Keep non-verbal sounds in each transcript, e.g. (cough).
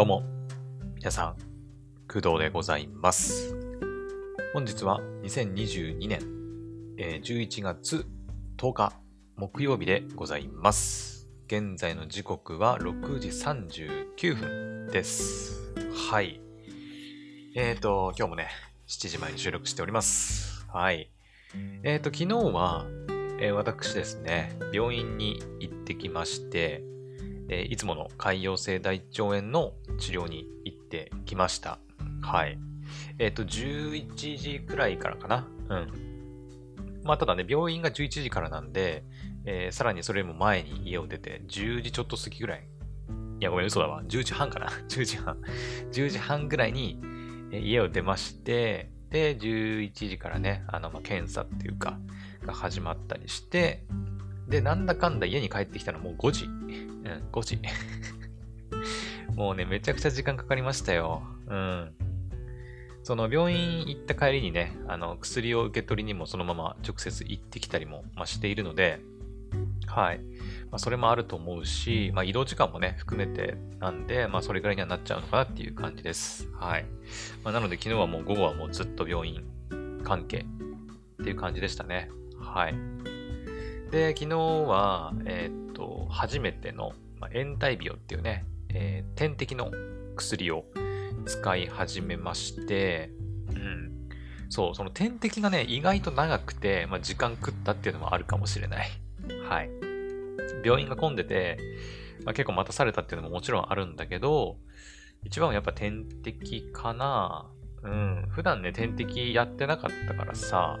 どうも、皆さん、工藤でございます。本日は2022年、えー11月10日木曜日でございます。現在の時刻は6時39分です。はい。えーと、今日もね、7時前に収録しております。はい。えーと、昨日は、えー私ですね、病院に行ってきまして、えいつもの潰瘍性大腸炎の治療に行ってきました。はい。えっ、と、11時くらいからかな。うん。まあ、ただね、病院が11時からなんで、えーさらにそれも前に家を出て、10時ちょっと過ぎぐらい。いや、ごめん、嘘だわ。10時半かな。(laughs) 10時半。10時半ぐらいに、え家を出まして、で、11時からね、あの、ま、検査っていうか、が始まったりして、で、なんだかんだ家に帰ってきたのもう5時。うん、5時。もうね、めちゃくちゃ時間かかりましたよ。うん。その病院行った帰りにね、あの、薬を受け取りにもそのまま直接行ってきたりも、まあ、しているので、はい。まあ、それもあると思うし、まあ、移動時間もね、含めてなんで、まあ、それぐらいにはなっちゃうのかなっていう感じです。はい。まあ、なので、昨日はもう午後はもうずっと病院関係っていう感じでしたね。はい。で、昨日は、えーっと、初めての、まあ、延滞病っていうね、えー点滴の薬を使い始めまして、うん。そう、その点滴がね、意外と長くて、まあ、時間食ったっていうのもあるかもしれない。はい。病院が混んでて、まあ、結構待たされたっていうのももちろんあるんだけど、一番はやっぱ点滴かな。うん。普段ね、点滴やってなかったからさ、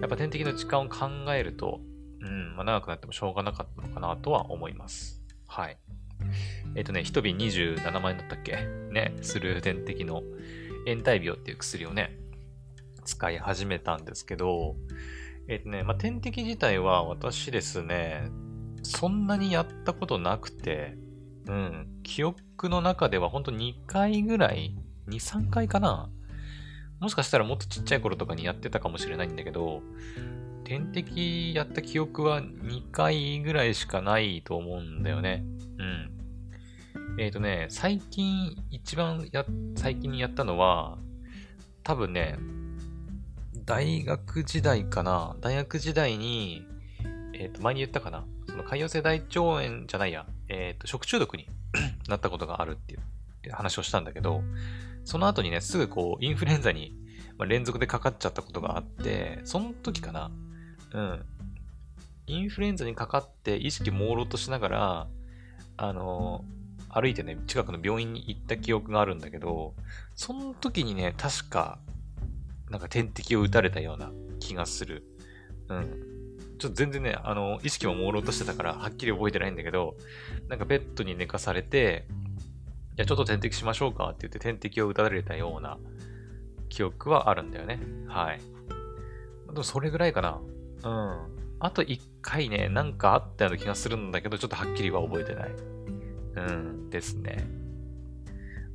やっぱ点滴の時間を考えると、うん、まあ、長くなってもしょうがなかったのかなとは思います。はい。えっ、とね、一瓶27万円だったっけ？ね、する点滴の延滞病っていう薬をね、使い始めたんですけど、えっ、とね、まあ、点滴自体は私ですね、そんなにやったことなくて、うん、記憶の中ではほんと2回ぐらい、2、3回かな？もしかしたらもっとちっちゃい頃とかにやってたかもしれないんだけど、点滴やった記憶は2回ぐらいしかないと思うんだよね。うん。えっ、とね、最近、一番や、最近にやったのは、多分ね、大学時代かな。大学時代に、えっ、と、前に言ったかな。その潰瘍性大腸炎じゃないや、えっ、と、食中毒に (clears throat) なったことがあるっていう話をしたんだけど、その後にね、すぐこう、インフルエンザに、連続でかかっちゃったことがあって、その時かな。うん。インフルエンザにかかって意識朦朧としながら、あの歩いてね、近くの病院に行った記憶があるんだけど、その時にね、確か、なんか点滴を打たれたような気がする。うん。ちょっと全然ね、あの、意識も朦朧としてたから、はっきり覚えてないんだけど、なんかベッドに寝かされて、いや、ちょっと点滴しましょうかって言って点滴を打たれたような記憶はあるんだよね。はい。でもそれぐらいかな。うん。あと一回ね、なんかあったような気がするんだけど、ちょっとはっきりは覚えてない。うん、ですね。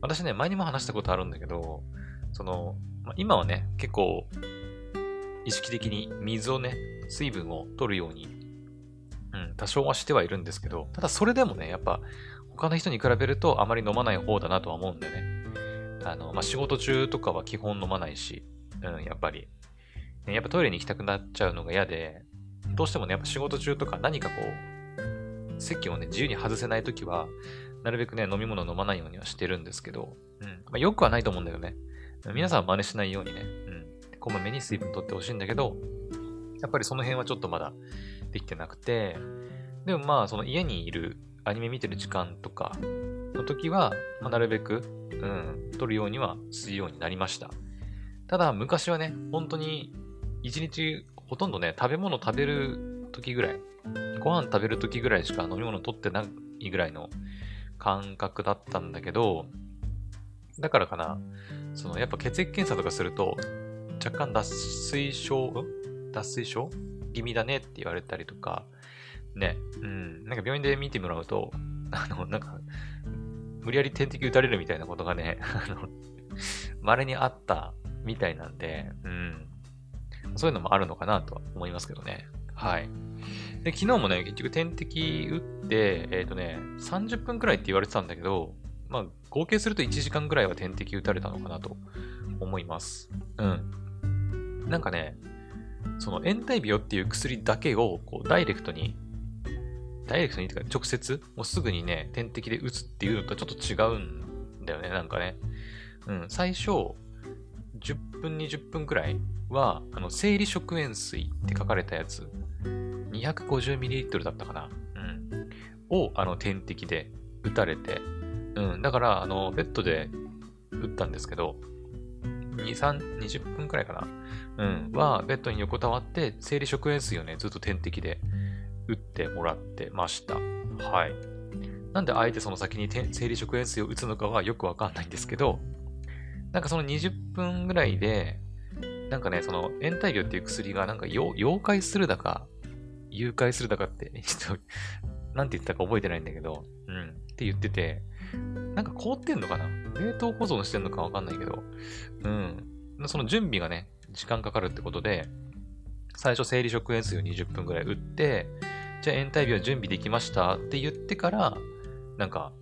私ね、前にも話したことあるんだけど、その、まあ、今はね、結構、意識的に水をね、水分を取るように、うん、多少はしてはいるんですけど、ただそれでもね、やっぱ、他の人に比べるとあまり飲まない方だなとは思うんだよね。あの、まあ、仕事中とかは基本飲まないし、うん、やっぱり、やっぱトイレに行きたくなっちゃうのが嫌で、どうしてもね、やっぱ仕事中とか何かこう、席をね、自由に外せないときは、なるべくね、飲み物飲まないようにはしてるんですけど、うん。まあ、よくはないと思うんだよね。皆さんは真似しないようにね、うん。こまめに水分取ってほしいんだけど、やっぱりその辺はちょっとまだできてなくて、でもまあ、その家にいる、アニメ見てる時間とかの時は、まあ、なるべく、うん、取るようにはするようになりました。ただ、昔はね、本当に、一日ほとんどね、食べ物食べる時ぐらい、ご飯食べる時ぐらいしか飲み物取ってないぐらいの感覚だったんだけど、だからかな、そのやっぱ血液検査とかすると、若干脱水症、ん？脱水症？気味だねって言われたりとか、ね、うん、なんか病院で見てもらうと、(laughs) あの、なんか、無理やり点滴打たれるみたいなことがね、(laughs) あの、稀にあったみたいなんで、うん、そういうのもあるのかなとは思いますけどね。はい。で、昨日もね、結局点滴打って、えっ、とね、30分くらいって言われてたんだけど、まあ、合計すると1時間ぐらいは点滴打たれたのかなと思います。うん。なんかね、その延滞病っていう薬だけをこうダイレクトに、ダイレクトにというか直接、もうすぐにね、点滴で打つっていうのとちょっと違うんだよね、なんかね。うん、最初、10分、20分くらいは、あの、生理食塩水って書かれたやつ、250ml だったかな。うん。を、あの、点滴で打たれて、うん。だから、あの、ベッドで打ったんですけど、2、3、20分くらいかな。うん。は、ベッドに横たわって、生理食塩水をね、ずっと点滴で打ってもらってました。はい。なんであえてその先に生理食塩水を打つのかはよくわかんないんですけど、なんかその20分ぐらいで、なんかね、その延滞病っていう薬がなんか妖怪するだか、誘拐するだかって、(laughs) ちょっと、なんて言ったか覚えてないんだけど、うん、って言ってて、なんか凍ってんのかな？冷凍保存してんのかわかんないけど、うん。その準備がね、時間かかるってことで、最初生理食塩水を20分ぐらい打って、じゃあ延滞病準備できましたって言ってから、なんか、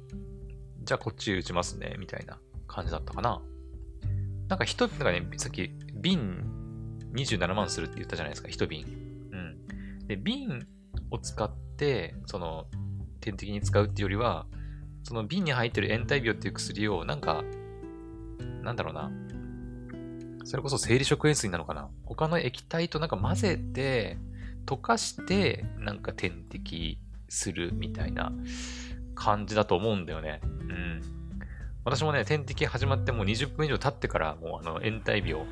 じゃあこっち打ちますね、みたいな感じだったかな。なんか一、なんかね、さっき瓶27万するって言ったじゃないですか、一瓶。うん。で、瓶を使って、その、点滴に使うっていうよりは、その瓶に入ってる延滞病っていう薬を、なんか、なんだろうな。それこそ生理食塩水なのかな他の液体となんか混ぜて、溶かして、なんか点滴するみたいな感じだと思うんだよね。うん。私もね、点滴始まってもう20分以上経ってから、もうあの、延滞病、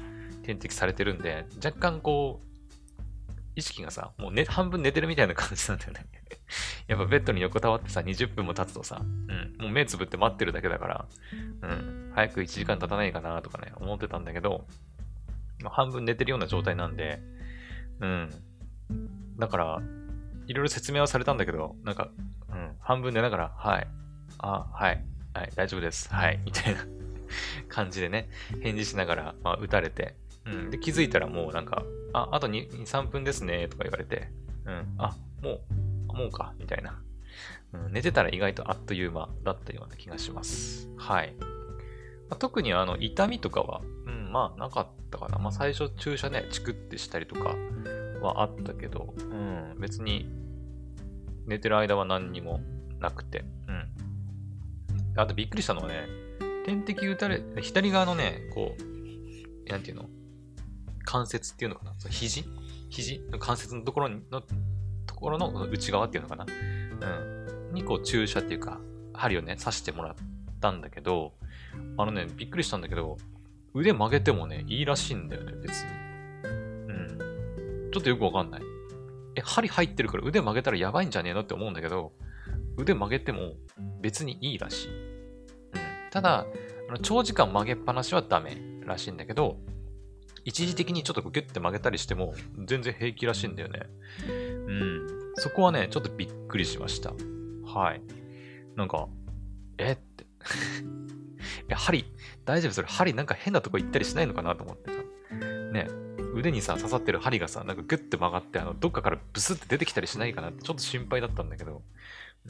点滴されてるんで、若干こう、意識がさ、もう、ね、半分寝てるみたいな感じなんだよね。(laughs) やっぱベッドに横たわってさ、20分も経つとさ、うん、もう目つぶって待ってるだけだから、うん、早く1時間経たないかなとかね、思ってたんだけど、半分寝てるような状態なんで、うん。だから、いろいろ説明はされたんだけど、なんか、うん、半分寝ながら、はい、あ、はい、はい、大丈夫です。はい、みたいな感じでね、返事しながら、まあ、打たれて、うん。で、気づいたらもうなんか、あ、あと2、3分ですね、とか言われて、うん。あ、もう、もうか、みたいな。うん、寝てたら意外とあっという間だったような気がします。はい。まあ、特にあの、痛みとかは、うん、まあ、なかったかな。まあ、最初注射ね、チクってしたりとかはあったけど、うん、別に、寝てる間は何にもなくて、うん。あとびっくりしたのはね、点滴打たれ、左側のね、こう、なんていうの？関節っていうのかな？その肘？肘？の関節のところの、ところの内側っていうのかな？うん。にこう注射っていうか、針をね、刺してもらったんだけど、あのね、びっくりしたんだけど、腕曲げてもね、いいらしいんだよね、別に。うん。ちょっとよくわかんない。え、針入ってるから腕曲げたらやばいんじゃねえの？って思うんだけど、腕曲げても別にいいらしい。ただ、あの長時間曲げっぱなしはダメらしいんだけど、一時的にちょっとギュッて曲げたりしても全然平気らしいんだよね。うん。そこはね、ちょっとびっくりしました。はい。なんか、え？ってえ、針、大丈夫？それ針なんか変なとこ行ったりしないのかなと思ってさ。ね、腕にさ、刺さってる針がさ、なんかグッて曲がって、あの、どっかからブスって出てきたりしないかなってちょっと心配だったんだけど、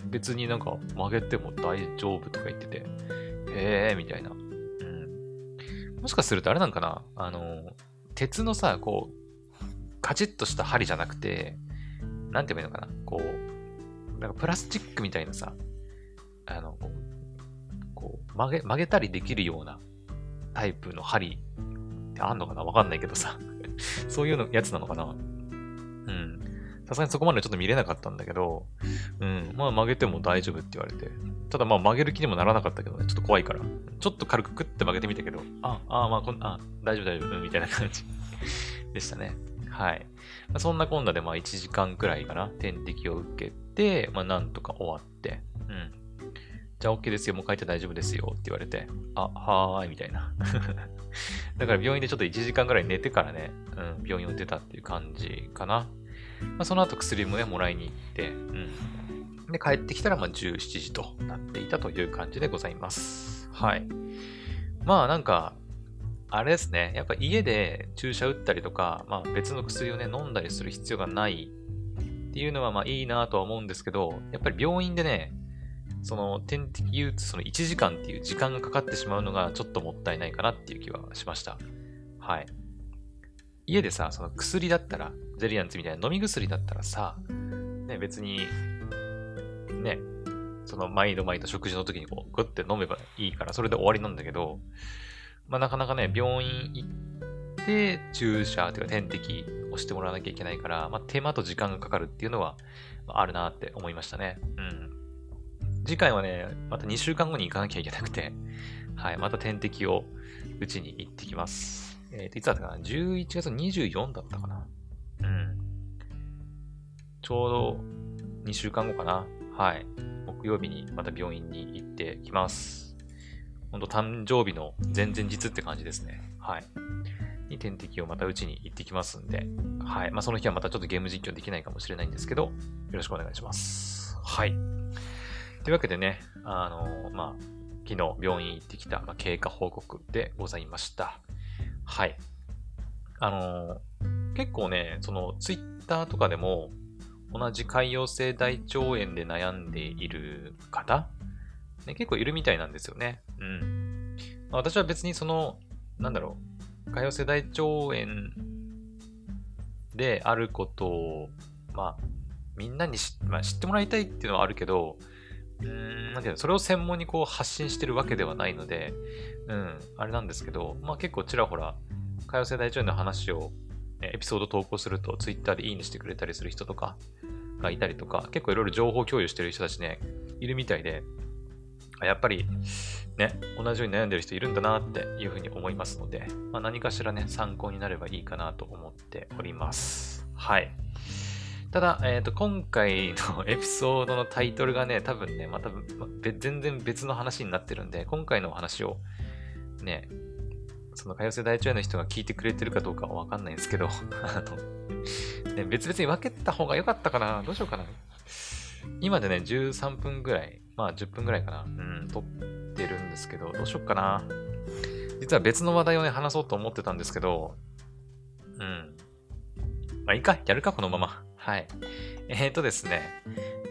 別になんか曲げても大丈夫とか言ってて、へえーみたいな。うん。もしかするとあれなんかな？あの、鉄のさ、こう、カチッとした針じゃなくて、なんて言えばいいのかな？こう、なんかプラスチックみたいなさ、あの、こう、曲げ、曲げたりできるようなタイプの針ってあんのかな？わかんないけどさ。(laughs) そういうのやつなのかな？うん。さすがにそこまでちょっと見れなかったんだけど、うん。まあ曲げても大丈夫って言われて。ただまあ曲げる気にもならなかったけどね、ちょっと怖いから。ちょっと軽くクッて曲げてみたけど、あ、あ、まあこん、あ、大丈夫大丈夫、うん、みたいな感じ (laughs) でしたね。はい。まあ、そんなこんなでまあ1時間くらいかな、点滴を受けて、まあなんとか終わって、うん。じゃあ OK ですよ、もう帰って大丈夫ですよって言われて、あ、はーい、みたいな。(laughs) だから病院でちょっと1時間くらい寝てからね、うん、病院を出たっていう感じかな。まあ、その後薬もね、もらいに行って、うん。で、帰ってきたら、まあ、17時となっていたという感じでございます。はい。まあ、なんか、あれですね。やっぱ家で注射打ったりとか、まあ別の薬をね、飲んだりする必要がないっていうのはまあいいなとは思うんですけど、やっぱり病院でね、その点滴憂鬱その1時間っていう時間がかかってしまうのがちょっともったいないかなっていう気はしました。はい。家でさ、その薬だったら、ゼリアンツみたいな飲み薬だったらさ、ね、別に、ね、その毎度毎度食事の時にこう、グッて飲めばいいから、それで終わりなんだけど、まあなかなかね、病院行って、注射というか点滴をしてもらわなきゃいけないから、まあ手間と時間がかかるっていうのは、あるなって思いましたね。うん。次回はね、また2週間後に行かなきゃいけなくて、はい、また点滴を打ちに行ってきます。えっ、ー、と、いつだったかな ?11 月24だったかな？うん。ちょうど2週間後かな？はい。木曜日にまた病院に行ってきます。ほんと誕生日の前々日って感じですね。はい。に点滴をまた打ちに行ってきますんで、はい。まあ、その日はまたちょっとゲーム実況できないかもしれないんですけど、よろしくお願いします。はい。というわけでね、あのー、まあ、昨日病院行ってきた、まあ、経過報告でございました。はい。あのー、結構ね、そのツイッターとかでも、同じ潰瘍性大腸炎で悩んでいる方、ね、結構いるみたいなんですよね。うん。私は別にその、なんだろう、潰瘍性大腸炎であることを、まあ、みんなに,、まあ、知ってもらいたいっていうのはあるけど、なんていうの、それを専門にこう発信してるわけではないので、うん、あれなんですけど、まあ結構ちらほら、潰瘍性大腸炎の話を、エピソード投稿すると、ツイッターでいいねしてくれたりする人とかがいたりとか、結構いろいろ情報共有してる人たちね、いるみたいで、やっぱり、ね、同じように悩んでる人いるんだなっていうふうに思いますので、まあ、何かしらね、参考になればいいかなと思っております。はい。ただ、えっ、ー、と、今回のエピソードのタイトルがね、多分ね、また、ま、全然別の話になってるんで、今回のお話を、ね、その、かよせ大腸炎の人が聞いてくれてるかどうかはわかんないんですけど、(laughs) あの、ね、別々に分けた方が良かったかな？どうしようかな？今でね、13分ぐらいまあ10分ぐらいかな？うん、撮ってるんですけど、どうしよっかな？実は別の話題をね、話そうと思ってたんですけど、うん。まあいいか、やるか、このまま。はい。えー、とですね。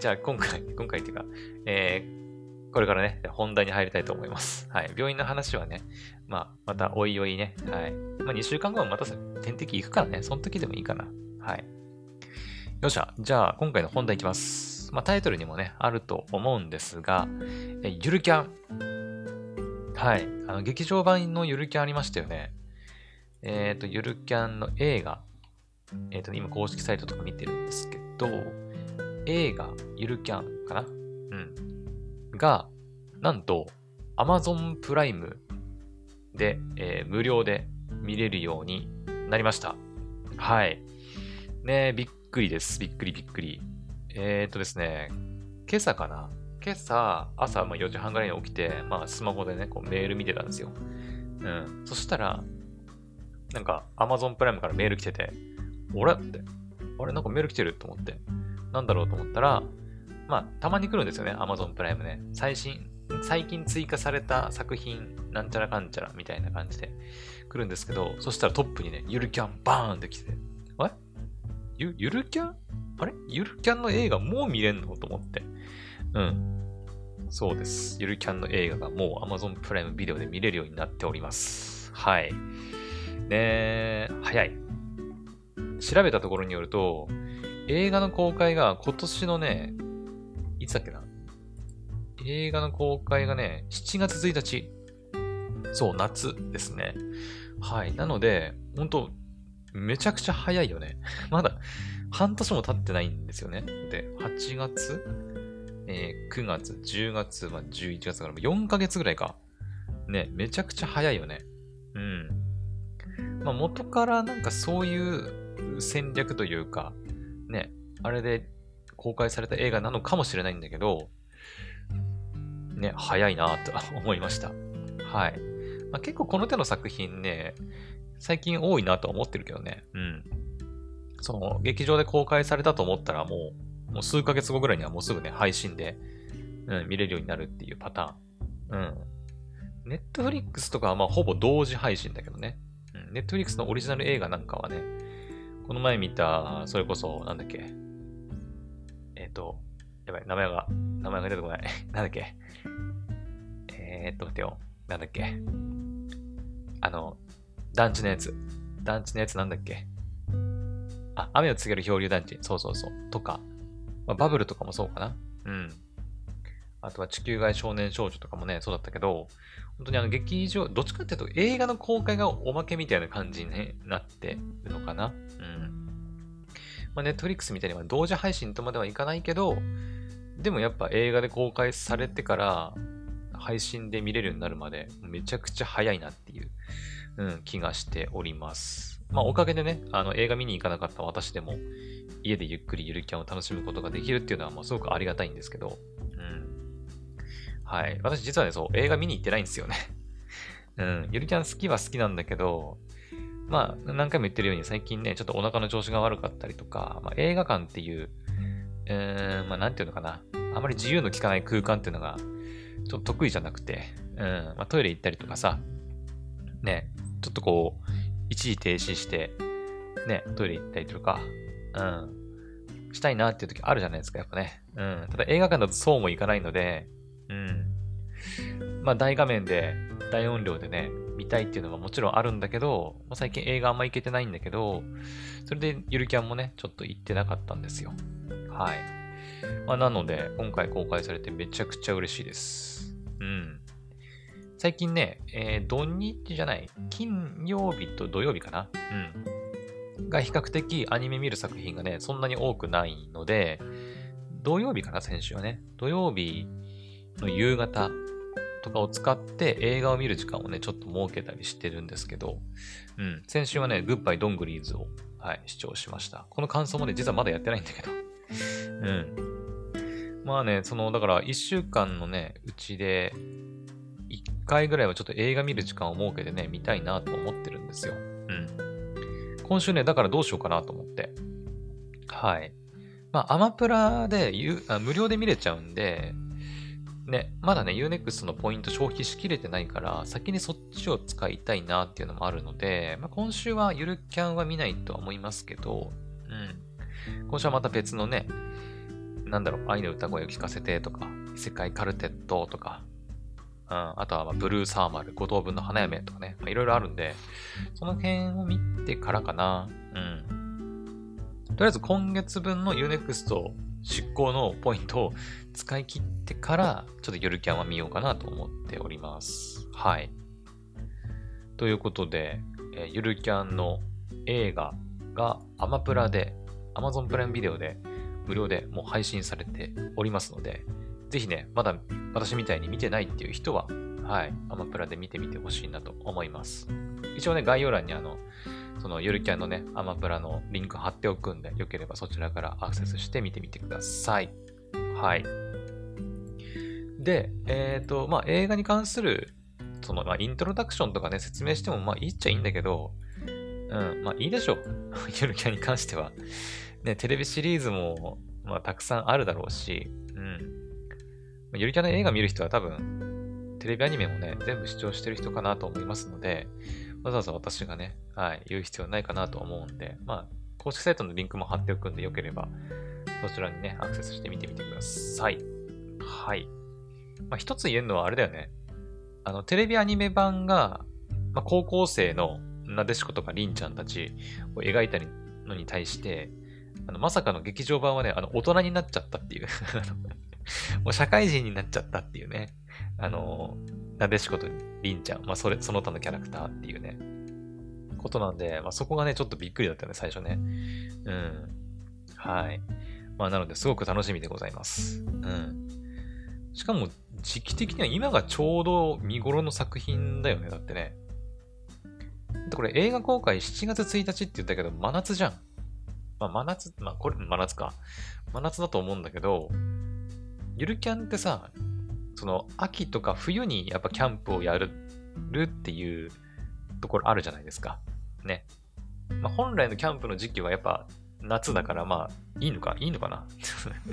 じゃあ今回、(laughs) 今回っていうか、えー、これからね、本題に入りたいと思います。はい。病院の話はね、まあ、またおいおいね、はい。まあ2週間後はまた点滴行くからね、その時でもいいかな。はい。よっしゃ。じゃあ、今回の本題いきます。。まあ、タイトルにもね、あると思うんですが、えゆるキャン。はい。あの、劇場版のゆるキャンありましたよね。えっ、ー、と、ゆるキャンの映画。えっ、ー、と、今公式サイトとか見てるんですけど、映画、ゆるキャンかな？うん。が、なんと、Amazon プライムで、えー、無料で見れるようになりました。はい。ねびっくりです。びっくりびっくり。えー、っとですね、今朝かな？今朝、朝ま4時半ぐらいに起きて、まあスマホでね、こうメール見てたんですよ。うん。そしたら、なんか Amazon プライムからメール来てて、俺って、あれなんかメール来てると思って、なんだろうと思ったら、まあたまに来るんですよね、Amazon プライムね。最新、最近追加された作品、なんちゃらかんちゃらみたいな感じで来るんですけど、そしたらトップにね、ゆるキャンバーンって来て、えゆ、ゆるキャン？あれ？ゆるキャンの映画もう見れんの？と思って。うん。そうです。ゆるキャンの映画がもう Amazon プライムビデオで見れるようになっております。はい。ねえ早い。調べたところによると、映画の公開が今年のね、いつだっけな？映画の公開がね、7月1日。そう、夏ですね。はい。なので、本当めちゃくちゃ早いよね。(laughs) まだ半年も経ってないんですよね。で、8月、えー、9月、10月、まあ、11月から4ヶ月ぐらいか。ね、めちゃくちゃ早いよね。うん。まあ、元からなんかそういう戦略というか、ね、あれで公開された映画なのかもしれないんだけど、ね、早いなと (laughs) 思いました。はい。まあ、結構この手の作品ね、最近多いなと思ってるけどね。うん。その、劇場で公開されたと思ったらもう、もう数ヶ月後ぐらいにはもうすぐね、配信で、うん、見れるようになるっていうパターン。うん。ネットフリックスとかはまあほぼ同時配信だけどね。うん、ネットフリックスのオリジナル映画なんかはね、この前見た、それこそ、なんだっけ？えっ、ー、と、やばい、名前が、名前が出てこない。(laughs) なんだっけ？えー、っと、待ってよ。なんだっけ？あの、団地のやつ。団地のやつなんだっけ？あ、雨を告げる漂流団地。そうそうそう。とか。まあ、バブルとかもそうかな。うん。あとは地球外少年少女とかもね、そうだったけど、本当にあの劇場、どっちかっていうと映画の公開がおまけみたいな感じに、ね、なってるのかな。うん。まあ、ネットフリックスみたいには同時配信とまではいかないけど、でもやっぱ映画で公開されてから配信で見れるようになるまでめちゃくちゃ早いなっていう、うん、気がしております。まあおかげでね、あの映画見に行かなかった私でも家でゆっくりゆるキャンを楽しむことができるっていうのはもうすごくありがたいんですけど、はい。私実はね、そう、映画見に行ってないんですよね (laughs) うん。ゆるキャン好きは好きなんだけど、まあ、何回も言ってるように最近ね、ちょっとお腹の調子が悪かったりとか、まあ、映画館っていう、えー、まあ、なんていうのかな。あまり自由の利かない空間っていうのが、ちょっと得意じゃなくて、うん、まあ、トイレ行ったりとかさ、ね、ちょっとこう、一時停止して、ね、トイレ行ったりとか、うん、したいなっていう時あるじゃないですか、やっぱね。うん。ただ映画館だとそうもいかないので、うん。まあ大画面で、大音量でね、見たいっていうのはもちろんあるんだけど、最近映画あんま行けてないんだけど、それでゆるキャンもね、ちょっと行ってなかったんですよ。はい。まあ、なので、今回公開されてめちゃくちゃ嬉しいです。うん。最近ね、えー、土日じゃない、金曜日と土曜日かな？うん。が比較的アニメ見る作品がね、そんなに多くないので、土曜日かな、先週はね。土曜日の夕方とかを使って映画を見る時間をね、ちょっと設けたりしてるんですけど、うん。先週はね、グッバイドングリーズを、はい、視聴しました。この感想もね、実はまだやってないんだけど、うん。まあね、その、だから1週間のね、うちで、1回ぐらいはちょっと映画見る時間を設けてね、見たいなと思ってるんですよ。うん。今週ね、だからどうしようかなと思って。はい。まあ、アマプラで無料で見れちゃうんで、ね、まだね、Unext のポイント消費しきれてないから、先にそっちを使いたいなっていうのもあるので、まあ、今週はゆるキャンは見ないとは思いますけど、うん。今週はまた別のね、なんだろう、愛の歌声を聞かせてとか、世界カルテットとか、うん、あとはまブルーサーマル、五等分の花嫁とかね、いろいろあるんで、その辺を見てからかな。うん。とりあえず今月分の Unext 執行のポイントを使い切ってから、ちょっとゆるキャンは見ようかなと思っております。はい。ということで、えー、ゆるキャンの映画がアマプラで Amazon プライムビデオで無料でもう配信されておりますので、ぜひね、まだ私みたいに見てないっていう人は、はい、アマプラで見てみてほしいなと思います。一応ね、概要欄にあの、そのゆるキャンのね、アマプラのリンク貼っておくんで、よければそちらからアクセスして見てみてください。はい。で、えっ、ー、と、まあ、映画に関する、その、まあ、イントロダクションとかね、説明しても、まあ、いいっちゃいいんだけど、うん、まあいいでしょう。(laughs) ゆるキャンに関しては。ね、テレビシリーズも、まあたくさんあるだろうし、うん。ゆるキャンの映画見る人は多分、テレビアニメもね、全部視聴してる人かなと思いますので、わざわざ私がね、はい、言う必要ないかなと思うんで、まあ、公式サイトのリンクも貼っておくんで、よければ、そちらにね、アクセスしてみてみてください。はい。まあ、一つ言えるのはあれだよね。あの、テレビアニメ版が、まあ、高校生のなでしことかりんちゃんたちを描いたのに対して、あのまさかの劇場版はね、あの、大人になっちゃったっていう (laughs) もう社会人になっちゃったっていうね。あの、なでしことりんちゃん。まあ、それ、その他のキャラクターっていうね。ことなんで、まあ、そこがね、ちょっとびっくりだったよね、最初ね。うん。はい。まあ、なので、すごく楽しみでございます。うん。しかも、時期的には今がちょうど見頃の作品だよね、だってね。で、これ映画公開7月1日って言ったけど、真夏じゃん。まあ、真夏、まあ、これ、真夏か。真夏だと思うんだけど、ゆるキャンってさ、その、秋とか冬にやっぱキャンプをやるっていうところあるじゃないですか。ね。まあ、本来のキャンプの時期はやっぱ夏だからまあ、いいのかいいのかな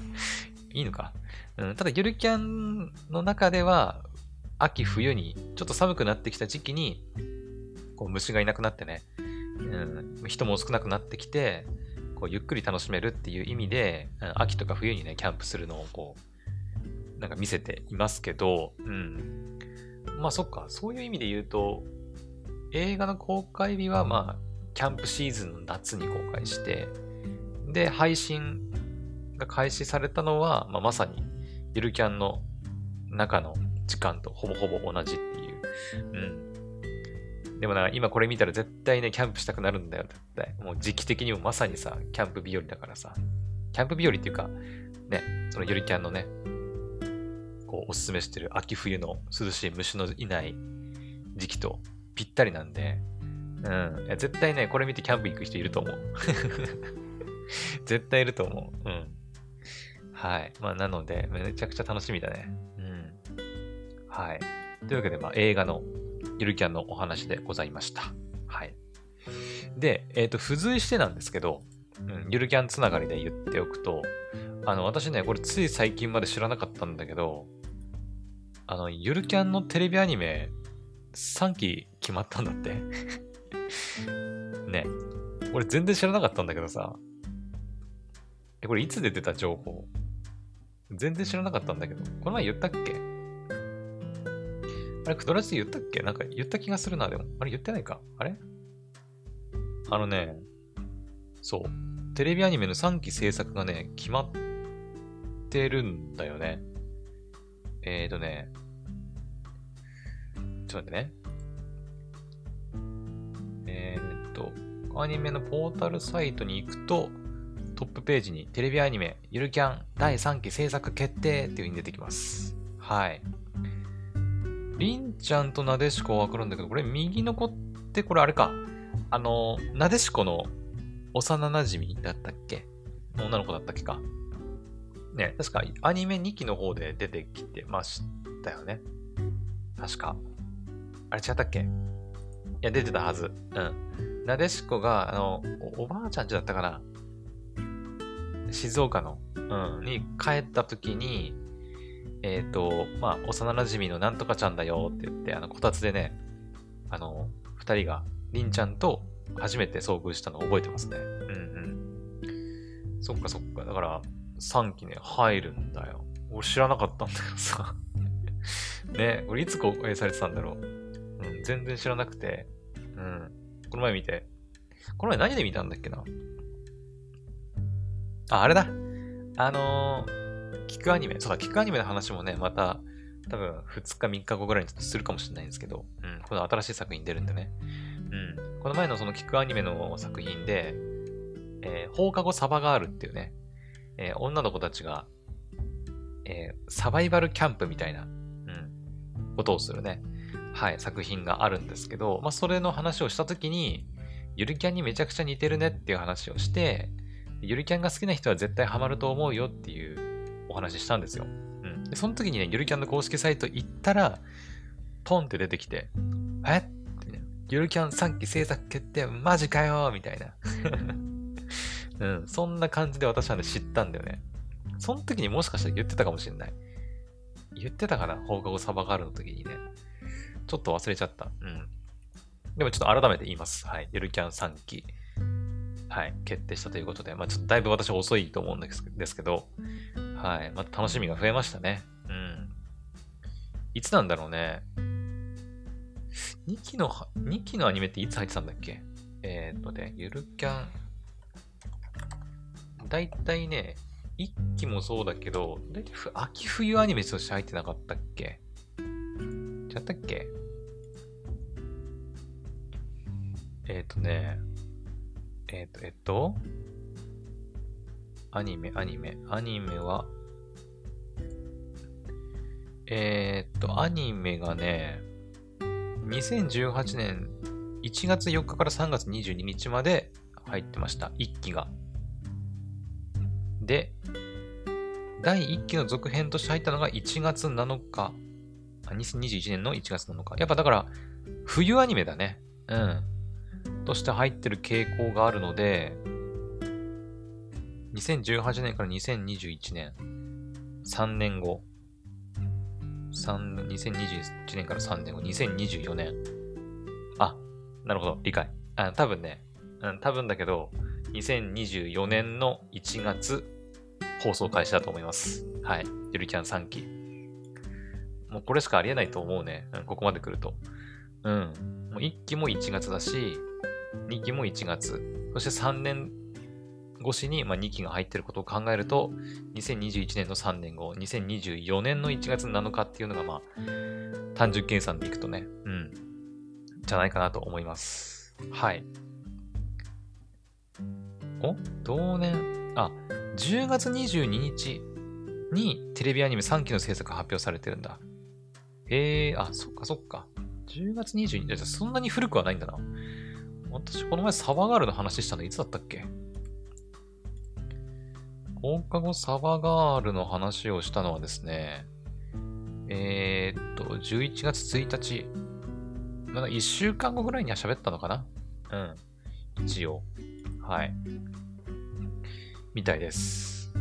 (laughs) いいのか、ん、ただ、ゆるキャンの中では、秋冬にちょっと寒くなってきた時期に、こう虫がいなくなってね、うん、人も少なくなってきて、こうゆっくり楽しめるっていう意味で、秋とか冬にね、キャンプするのをこう、なんか見せていますけど、うん。まあそっか、そういう意味で言うと、映画の公開日はまあ、キャンプシーズンの夏に公開して、で、配信が開始されたのは、まあ、まさに、ゆるキャンの中の時間とほぼほぼ同じっていう。うん。でもな、今これ見たら絶対ね、キャンプしたくなるんだよ、絶対。もう時期的にもまさにさ、キャンプ日和だからさ。キャンプ日和っていうか、ね、そのゆるキャンのね、こう、おすすめしてる秋冬の涼しい虫のいない時期とぴったりなんで、うん。絶対ね、これ見てキャンプ行く人いると思う。(laughs) 絶対いると思う。うん。はい。まあ、なので、めちゃくちゃ楽しみだね。うん。はい。というわけで、まあ、映画のゆるキャンのお話でございました。はい。で、えっ、ー、と、付随してなんですけど、うん、ゆるキャンつながりで言っておくと、あの、私ね、これつい最近まで知らなかったんだけど、あの、ゆるキャンのテレビアニメ、3期決まったんだって。(laughs) ね。俺全然知らなかったんだけどさ。え、これいつ出てた情報？全然知らなかったんだけど。この前言ったっけ？あれ、クドラジで言ったっけ？なんか言った気がするな、でも。あれ言ってないか？あれ？あのね、そう。テレビアニメの3期制作がね、決まってるんだよね。えーとね、ちょっと待ってね。えー、っと、アニメのポータルサイトに行くと、トップページにテレビアニメ、ゆるキャン第3期制作決定っていう風に出てきます。はい。りんちゃんとなでしこはわかるんだけど、これ右の子ってこれあれか。あの、なでしこの幼馴染だったっけ？女の子だったっけか。ね、確かアニメ2期の方で出てきてましたよね。確か。あれ違ったっけ？いや、出てたはず。うん。なでしこが、あのお、おばあちゃんちだったかな静岡の、うん、に帰った時に、えっ、ー、と、まあ、幼馴染のなんとかちゃんだよって言って、あの、こたつでね、あの、二人が、りんちゃんと初めて遭遇したのを覚えてますね。うんうん。そっかそっか。だから、3期ね、入るんだよ。俺知らなかったんだけどさ。(laughs) ね、俺いつ公開されてたんだろう。うん、全然知らなくて。うん。この前見て。この前何で見たんだっけな？あ、あれだ。あのー、キクアニメ。そうだ、キクアニメの話もね、また、多分2日3日後ぐらいにするかもしれないんですけど、うん、この新しい作品出るんでね。うん。この前のそのキクアニメの作品で、えー、放課後サバガールっていうね、えー、女の子たちが、えー、サバイバルキャンプみたいな、うん、ことをするね、はい、作品があるんですけど、まあ、それの話をしたときに、ゆるキャンにめちゃくちゃ似てるねっていう話をして、ゆるキャンが好きな人は絶対ハマると思うよっていうお話したんですよ。うん。で、その時にね、ゆるキャンの公式サイト行ったら、ポンって出てきて、え？って、ね、ゆるキャン3期制作決定マジかよみたいな。(laughs) うん。そんな感じで私はね、知ったんだよね。その時にもしかしたら言ってたかもしれない。言ってたかな？放課後サバガールの時にね。ちょっと忘れちゃった。うん。でもちょっと改めて言います。はい。ゆるキャン3期。はい、決定したということで、まあちょっとだいぶ私遅いと思うんですけど、はい、また楽しみが増えましたね。うん。いつなんだろうね。2期の、2期のアニメっていつ入ってたんだっけ？えー、っとね、ゆるキャン。だいたいね、1期もそうだけど、だいたい秋冬アニメとして入ってなかったっけ？ちゃったっけ？えー、っとね、えっ、ー、と、えっと、アニメ、アニメ、アニメは、えっ、と、アニメがね、2018年1月4日から3月22日まで入ってました。1期が。で、第1期の続編として入ったのが1月7日。2021年の1月7日。やっぱだから、冬アニメだね。うん。として入ってる傾向があるので、2018年から2021年、3年後、3 2021年から3年後、2024年。あ、なるほど、理解。あ多分ね、うん、多分だけど、2024年の1月放送開始だと思います。はい。ゆるキャン3期。もうこれしかありえないと思うね。うん、ここまで来ると。うん。もう1期も1月だし、2期も1月。そして3年越しに、まあ、2期が入ってることを考えると、2021年の3年後、2024年の1月7日っていうのが、まあ、単純計算でいくとね、うん、じゃないかなと思います。はい。お？同年、あ、10月22日にテレビアニメ3期の制作発表されてるんだ。へえー、あ、そっかそっか。10月22日、そんなに古くはないんだな。私、この前サバガールの話したのいつだったっけ？放課後サバガールの話をしたのはですね、えー、っと、11月1日、まだ1週間後ぐらいには喋ったのかな？うん。一応。はい。みたいです。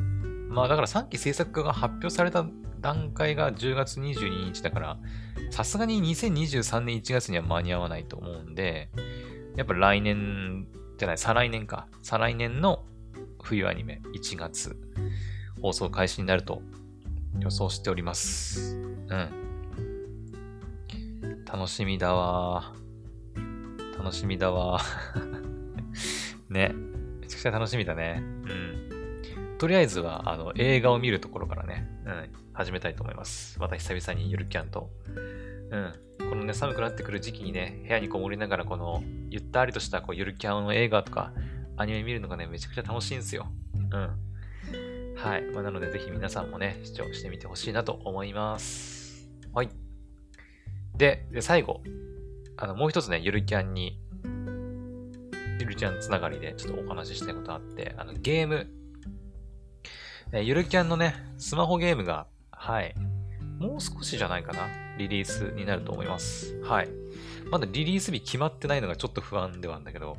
まあだから3期制作が発表された段階が10月22日だから、さすがに2023年1月には間に合わないと思うんで、やっぱ来年じゃない、再来年か。再来年の冬アニメ1月放送開始になると予想しております。うん。楽しみだわ楽しみだわ (laughs) ね。めちゃくちゃ楽しみだね。うん。とりあえずは、あの、映画を見るところからね、うん、始めたいと思います。また久々にゆるキャンと。うん。このね、寒くなってくる時期にね、部屋にこもりながら、この、ゆったりとしたこうゆるキャンの映画とか、アニメ見るのがね、めちゃくちゃ楽しいんですよ。うん。はい。まあ、なので、ぜひ皆さんもね、視聴してみてほしいなと思います。はい。で、で最後。あの、もう一つね、ゆるキャンに、ゆるキャンつながりでちょっとお話ししたいことあって、あの、ゲーム、えゆるキャンのね、スマホゲームが、はい。もう少しじゃないかな。リリースになると思います。はい。まだリリース日決まってないのがちょっと不安ではあるんだけど、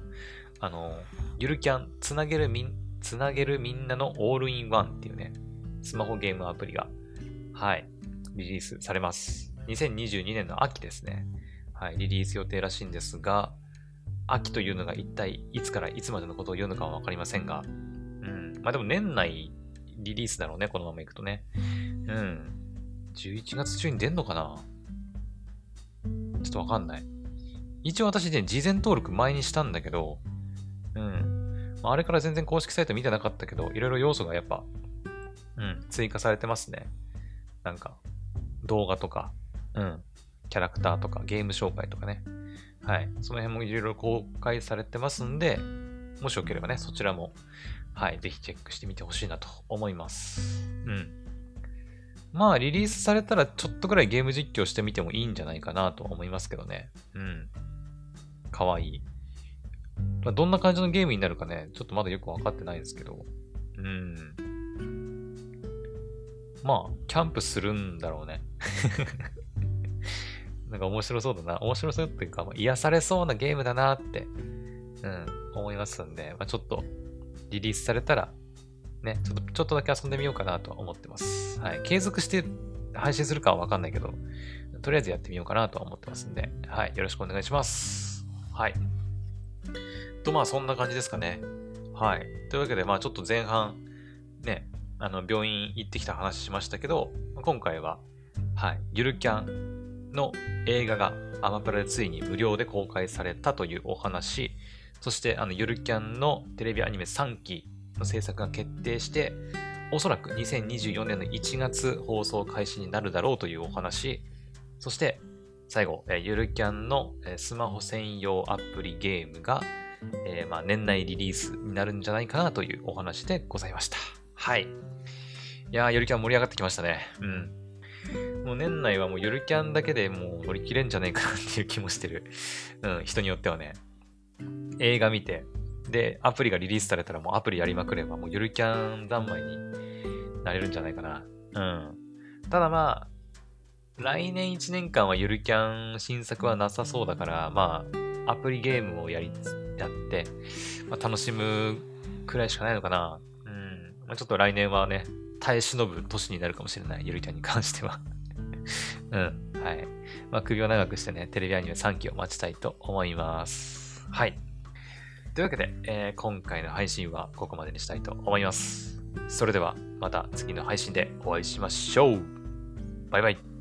あの、ゆるキャン、つなげるみん、つなげるみんなのオールインワンっていうね、スマホゲームアプリが、はい、リリースされます。2022年の秋ですね。はい、リリース予定らしいんですが、秋というのが一体いつからいつまでのことを言うのかはわかりませんが、うん、まあでも年内リリースだろうね、このままいくとね。うん。11月中に出んのかな？ちょっとわかんない。一応私ね、事前登録前にしたんだけど、うん。あ、あれから全然公式サイト見てなかったけど、いろいろ要素がやっぱ、うん、追加されてますね。なんか、動画とか、うん、キャラクターとか、ゲーム紹介とかね。はい。その辺もいろいろ公開されてますんで、もしよければね、そちらも、はい、ぜひチェックしてみてほしいなと思います。うん。まあ、リリースされたらちょっとぐらいゲーム実況してみてもいいんじゃないかなと思いますけどね。うん。かわいい。まあ、どんな感じのゲームになるかね、ちょっとまだよくわかってないんですけど。うん。まあ、キャンプするんだろうね。(laughs) なんか面白そうだな。面白そうっていうか、まあ、癒されそうなゲームだなって、うん、思いますんで、まあ、ちょっとリリースされたら、ね、ちょっと、ちょっとだけ遊んでみようかなとは思ってます。はい。継続して配信するかはわかんないけど、とりあえずやってみようかなとは思ってますんで、はい。よろしくお願いします。はい。と、まあそんな感じですかね。はい。というわけで、まあちょっと前半、ね、あの、病院行ってきた話しましたけど、今回は、はい、ゆるキャンの映画がアマプラでついに無料で公開されたというお話、そしてあの、ゆるキャンのテレビアニメ3期の制作が決定して、おそらく2024年の1月放送開始になるだろうというお話、そして最後、ゆるキャンのスマホ専用アプリゲームがえー、まあ年内リリースになるんじゃないかなというお話でございました。はい。いやー、ゆるキャン盛り上がってきましたね。うん。もう年内はもうゆるキャンだけでもう乗り切れんじゃないかなっていう気もしてる。うん、人によってはね。映画見て、で、アプリがリリースされたらもうアプリやりまくればもうゆるキャン三昧になれるんじゃないかな。うん。ただまあ、来年1年間はゆるキャン新作はなさそうだから、まあ、アプリゲームをやりやって、まあ、楽しむくらいしかないのかな。うん。まあ、ちょっと来年はね、耐え忍ぶ年になるかもしれない。ゆるキャンに関しては (laughs) うん。はい。まあ、首を長くしてね、テレビアニメ3期を待ちたいと思います。はい。というわけで、えー今回の配信はここまでにしたいと思います。それではまた次の配信でお会いしましょう。バイバイ。